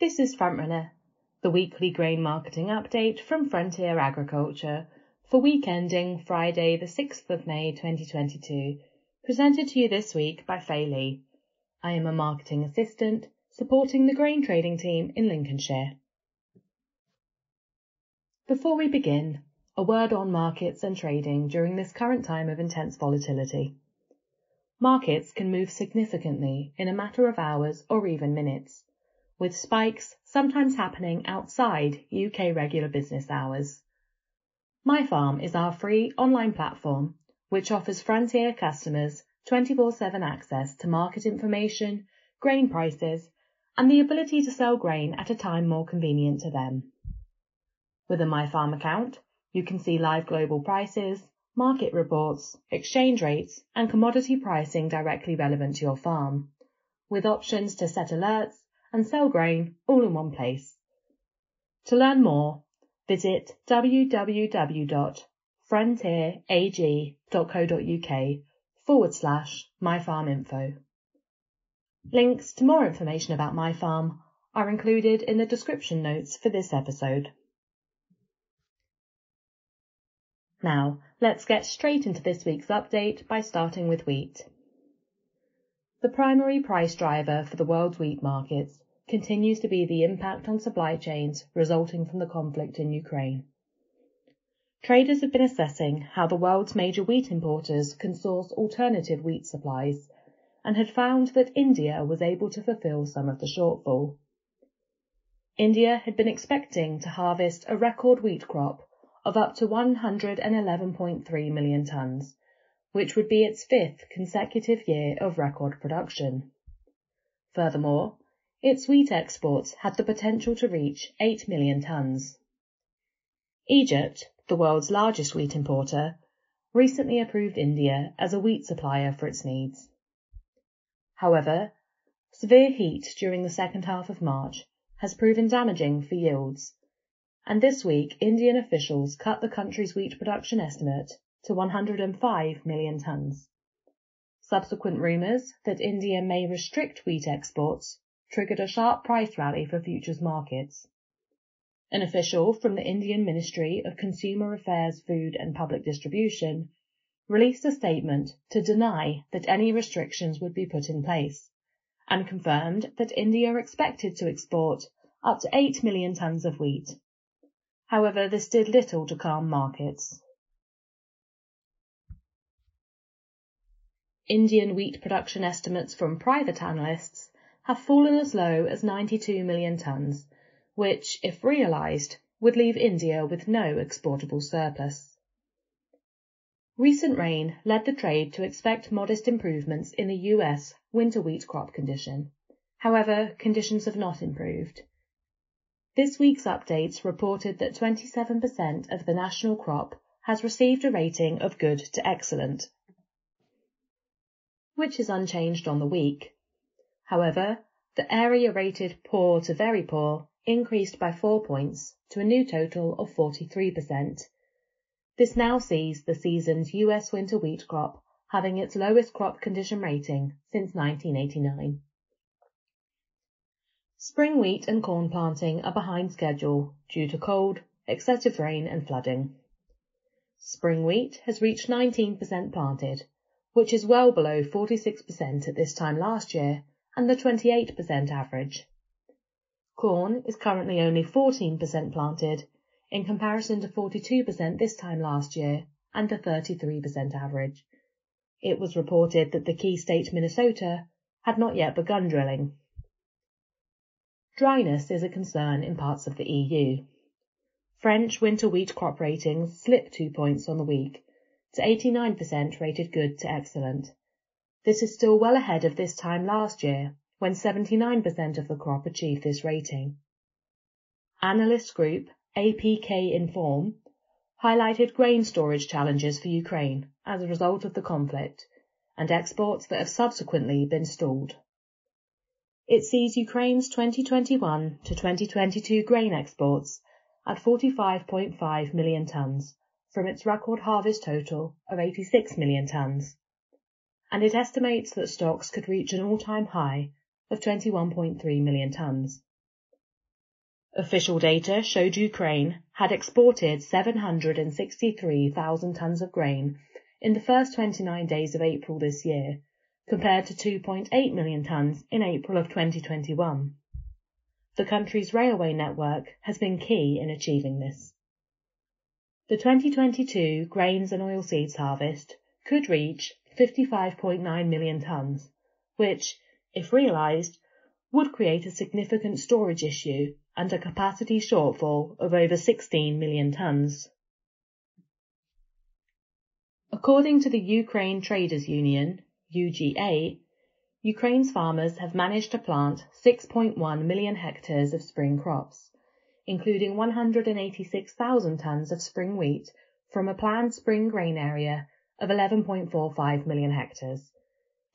This is Frontrunner, the weekly grain marketing update from Frontier Agriculture for week ending Friday, the 6th of May 2022, presented to you this week by Fay Lee. I am a marketing assistant supporting the grain trading team in Lincolnshire. Before we begin, a word on markets and trading during this current time of intense volatility. Markets can move significantly in a matter of hours or even minutes, with spikes sometimes happening outside UK regular business hours. MyFarm is our free online platform which offers Frontier customers 24-7 access to market information, grain prices, and the ability to sell grain at a time more convenient to them. With a MyFarm account, you can see live global prices, market reports, exchange rates, and commodity pricing directly relevant to your farm, with options to set alerts and sell grain all in one place. To learn more, visit www.frontierag.co.uk forward slash myfarminfo. Links to more information about MyFarm are included in the description notes for this episode. Now, let's get straight into this week's update by starting with wheat. The primary price driver for the world's wheat markets continues to be the impact on supply chains resulting from the conflict in Ukraine. Traders have been assessing how the world's major wheat importers can source alternative wheat supplies and had found that India was able to fulfill some of the shortfall. India had been expecting to harvest a record wheat crop of up to 111.3 million tonnes, which would be its fifth consecutive year of record production. Furthermore, its wheat exports had the potential to reach 8 million tonnes. Egypt, the world's largest wheat importer, recently approved India as a wheat supplier for its needs. However, severe heat during the second half of March has proven damaging for yields and this week Indian officials cut the country's wheat production estimate to 105 million tonnes. Subsequent rumours that India may restrict wheat exports triggered a sharp price rally for futures markets. An official from the Indian Ministry of Consumer Affairs, Food and Public Distribution released a statement to deny that any restrictions would be put in place and confirmed that India expected to export up to 8 million tonnes of wheat However, this did little to calm markets. Indian wheat production estimates from private analysts have fallen as low as 92 million tonnes, which, if realised, would leave India with no exportable surplus. Recent rain led the trade to expect modest improvements in the US winter wheat crop condition. However, conditions have not improved. This week's updates reported that 27% of the national crop has received a rating of good to excellent, which is unchanged on the week. However, the area rated poor to very poor increased by four points to a new total of 43%. This now sees the season's US winter wheat crop having its lowest crop condition rating since 1989. Spring wheat and corn planting are behind schedule due to cold, excessive rain and flooding. Spring wheat has reached 19% planted, which is well below 46% at this time last year and the 28% average. Corn is currently only 14% planted in comparison to 42% this time last year and the 33% average. It was reported that the key state Minnesota had not yet begun drilling. Dryness is a concern in parts of the EU. French winter wheat crop ratings slipped two points on the week to 89% rated good to excellent. This is still well ahead of this time last year when 79% of the crop achieved this rating. Analyst group APK Inform highlighted grain storage challenges for Ukraine as a result of the conflict and exports that have subsequently been stalled. It sees Ukraine's 2021 to 2022 grain exports at 45.5 million tonnes from its record harvest total of 86 million tonnes, and it estimates that stocks could reach an all-time high of 21.3 million tonnes. Official data showed Ukraine had exported 763,000 tons of grain in the first 29 days of April this year, compared to 2.8 million tons in April of 2021. The country's railway network has been key in achieving this. The 2022 grains and oilseeds harvest could reach 55.9 million tons, which, if realised, would create a significant storage issue and a capacity shortfall of over 16 million tons. According to the Ukraine Traders Union, UGA, Ukraine's farmers have managed to plant 6.1 million hectares of spring crops, including 186,000 tons of spring wheat from a planned spring grain area of 11.45 million hectares.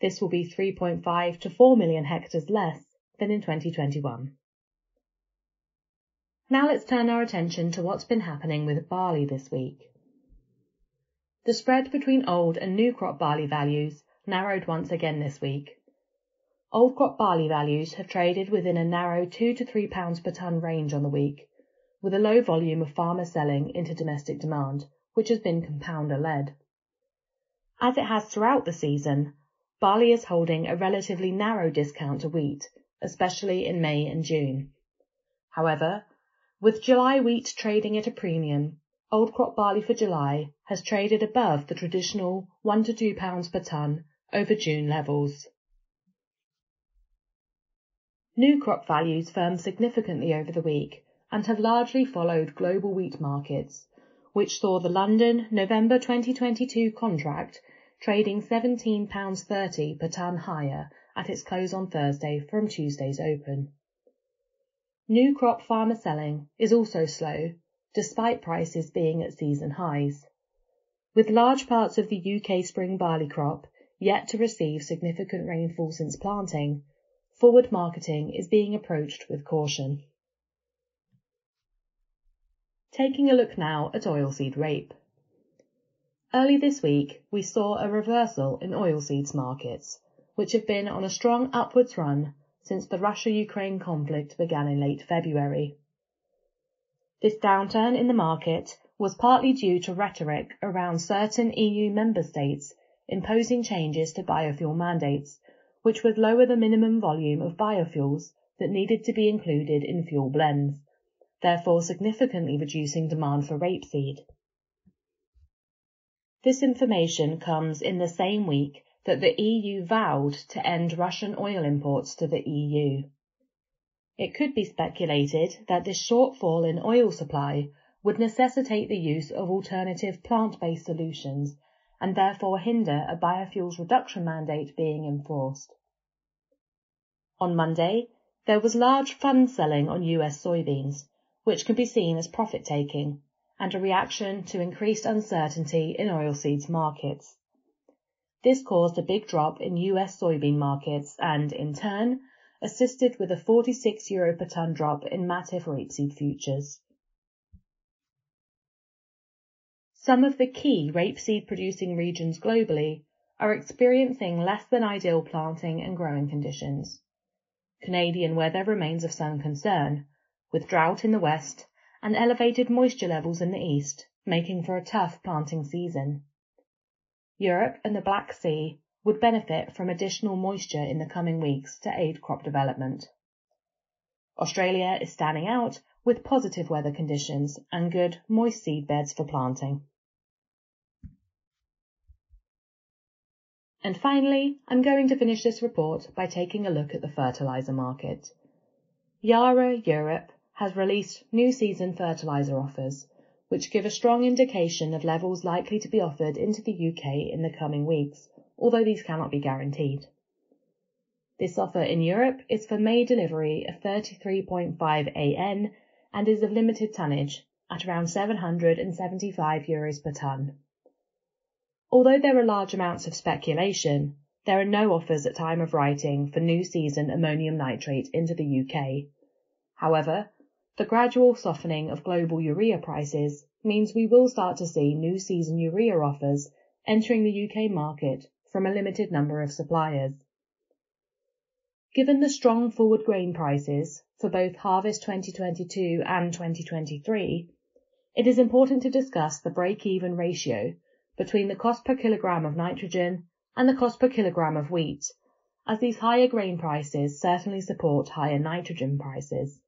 This will be 3.5 to 4 million hectares less than in 2021. Now let's turn our attention to what's been happening with barley this week. The spread between old and new crop barley values narrowed once again this week. Old crop barley values have traded within a narrow 2 to 3 pounds per tonne range on the week, with a low volume of farmer selling into domestic demand, which has been compounder led. As it has throughout the season, barley is holding a relatively narrow discount to wheat, especially in May and June. However, with July wheat trading at a premium, old crop barley for July has traded above the traditional 1 to 2 pounds per tonne over June levels. New crop values firmed significantly over the week and have largely followed global wheat markets, which saw the London November 2022 contract trading £17.30 per tonne higher at its close on Thursday from Tuesday's open. New crop farmer selling is also slow, despite prices being at season highs. With large parts of the UK spring barley crop yet to receive significant rainfall since planting, forward marketing is being approached with caution. Taking a look now at oilseed rape. Early this week, we saw a reversal in oilseeds markets, which have been on a strong upwards run since the Russia-Ukraine conflict began in late February. This downturn in the market was partly due to rhetoric around certain EU member states imposing changes to biofuel mandates, which would lower the minimum volume of biofuels that needed to be included in fuel blends, therefore significantly reducing demand for rapeseed. This information comes in the same week that the EU vowed to end Russian oil imports to the EU. It could be speculated that this shortfall in oil supply would necessitate the use of alternative plant-based solutions and therefore hinder a biofuels reduction mandate being enforced. On Monday, there was large fund selling on US soybeans, which can be seen as profit taking and a reaction to increased uncertainty in oilseeds markets. This caused a big drop in US soybean markets and, in turn, assisted with a 46 euro per tonne drop in Matif rapeseed futures. Some of the key rapeseed producing regions globally are experiencing less than ideal planting and growing conditions. Canadian weather remains of some concern, with drought in the west and elevated moisture levels in the east, making for a tough planting season. Europe and the Black Sea would benefit from additional moisture in the coming weeks to aid crop development. Australia is standing out with positive weather conditions and good moist seed beds for planting. And finally, I'm going to finish this report by taking a look at the fertiliser market. Yara Europe has released new season fertiliser offers which give a strong indication of levels likely to be offered into the UK in the coming weeks, although these cannot be guaranteed. This offer in Europe is for May delivery of 33.5 AN and is of limited tonnage at around 775 euros per tonne. Although there are large amounts of speculation, there are no offers at time of writing for new season ammonium nitrate into the UK. However, the gradual softening of global urea prices means we will start to see new season urea offers entering the UK market from a limited number of suppliers. Given the strong forward grain prices, for both harvest 2022 and 2023, it is important to discuss the break-even ratio between the cost per kilogram of nitrogen and the cost per kilogram of wheat, as these higher grain prices certainly support higher nitrogen prices.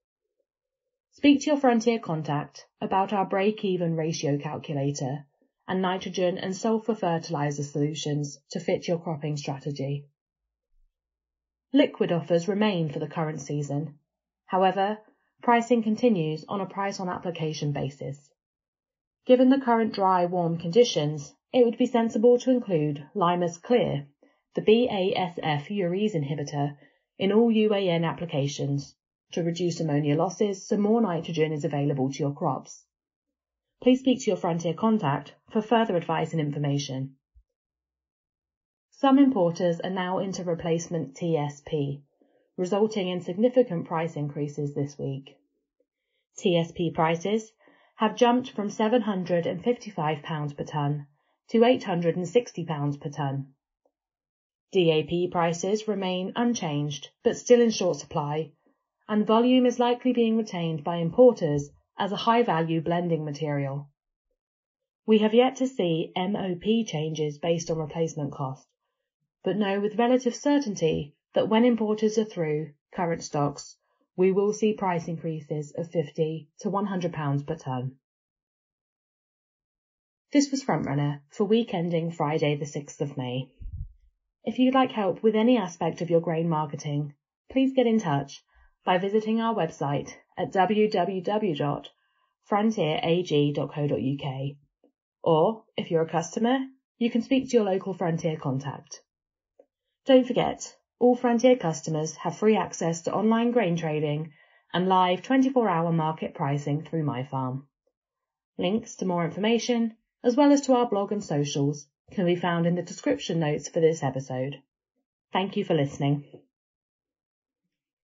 Speak to your Frontier contact about our break-even ratio calculator and nitrogen and sulfur fertilizer solutions to fit your cropping strategy. Liquid offers remain for the current season. However, pricing continues on a price on application basis. Given the current dry, warm conditions, it would be sensible to include Limus Clear, the BASF urease inhibitor, in all UAN applications to reduce ammonia losses so more nitrogen is available to your crops. Please speak to your Frontier contact for further advice and information. Some importers are now into replacement TSP, resulting in significant price increases this week. TSP prices have jumped from £755 per tonne to £860 per tonne. DAP prices remain unchanged but still in short supply and volume is likely being retained by importers as a high-value blending material. We have yet to see MOP changes based on replacement cost, but know with relative certainty that when importers are through current stocks, we will see price increases of 50 to 100 pounds per tonne. This was Frontrunner for week ending Friday the 6th of May. If you'd like help with any aspect of your grain marketing, please get in touch by visiting our website at www.frontierag.co.uk. Or, if you're a customer, you can speak to your local Frontier contact. Don't forget, all Frontier customers have free access to online grain trading and live 24-hour market pricing through MyFarm. Links to more information, as well as to our blog and socials, can be found in the description notes for this episode. Thank you for listening.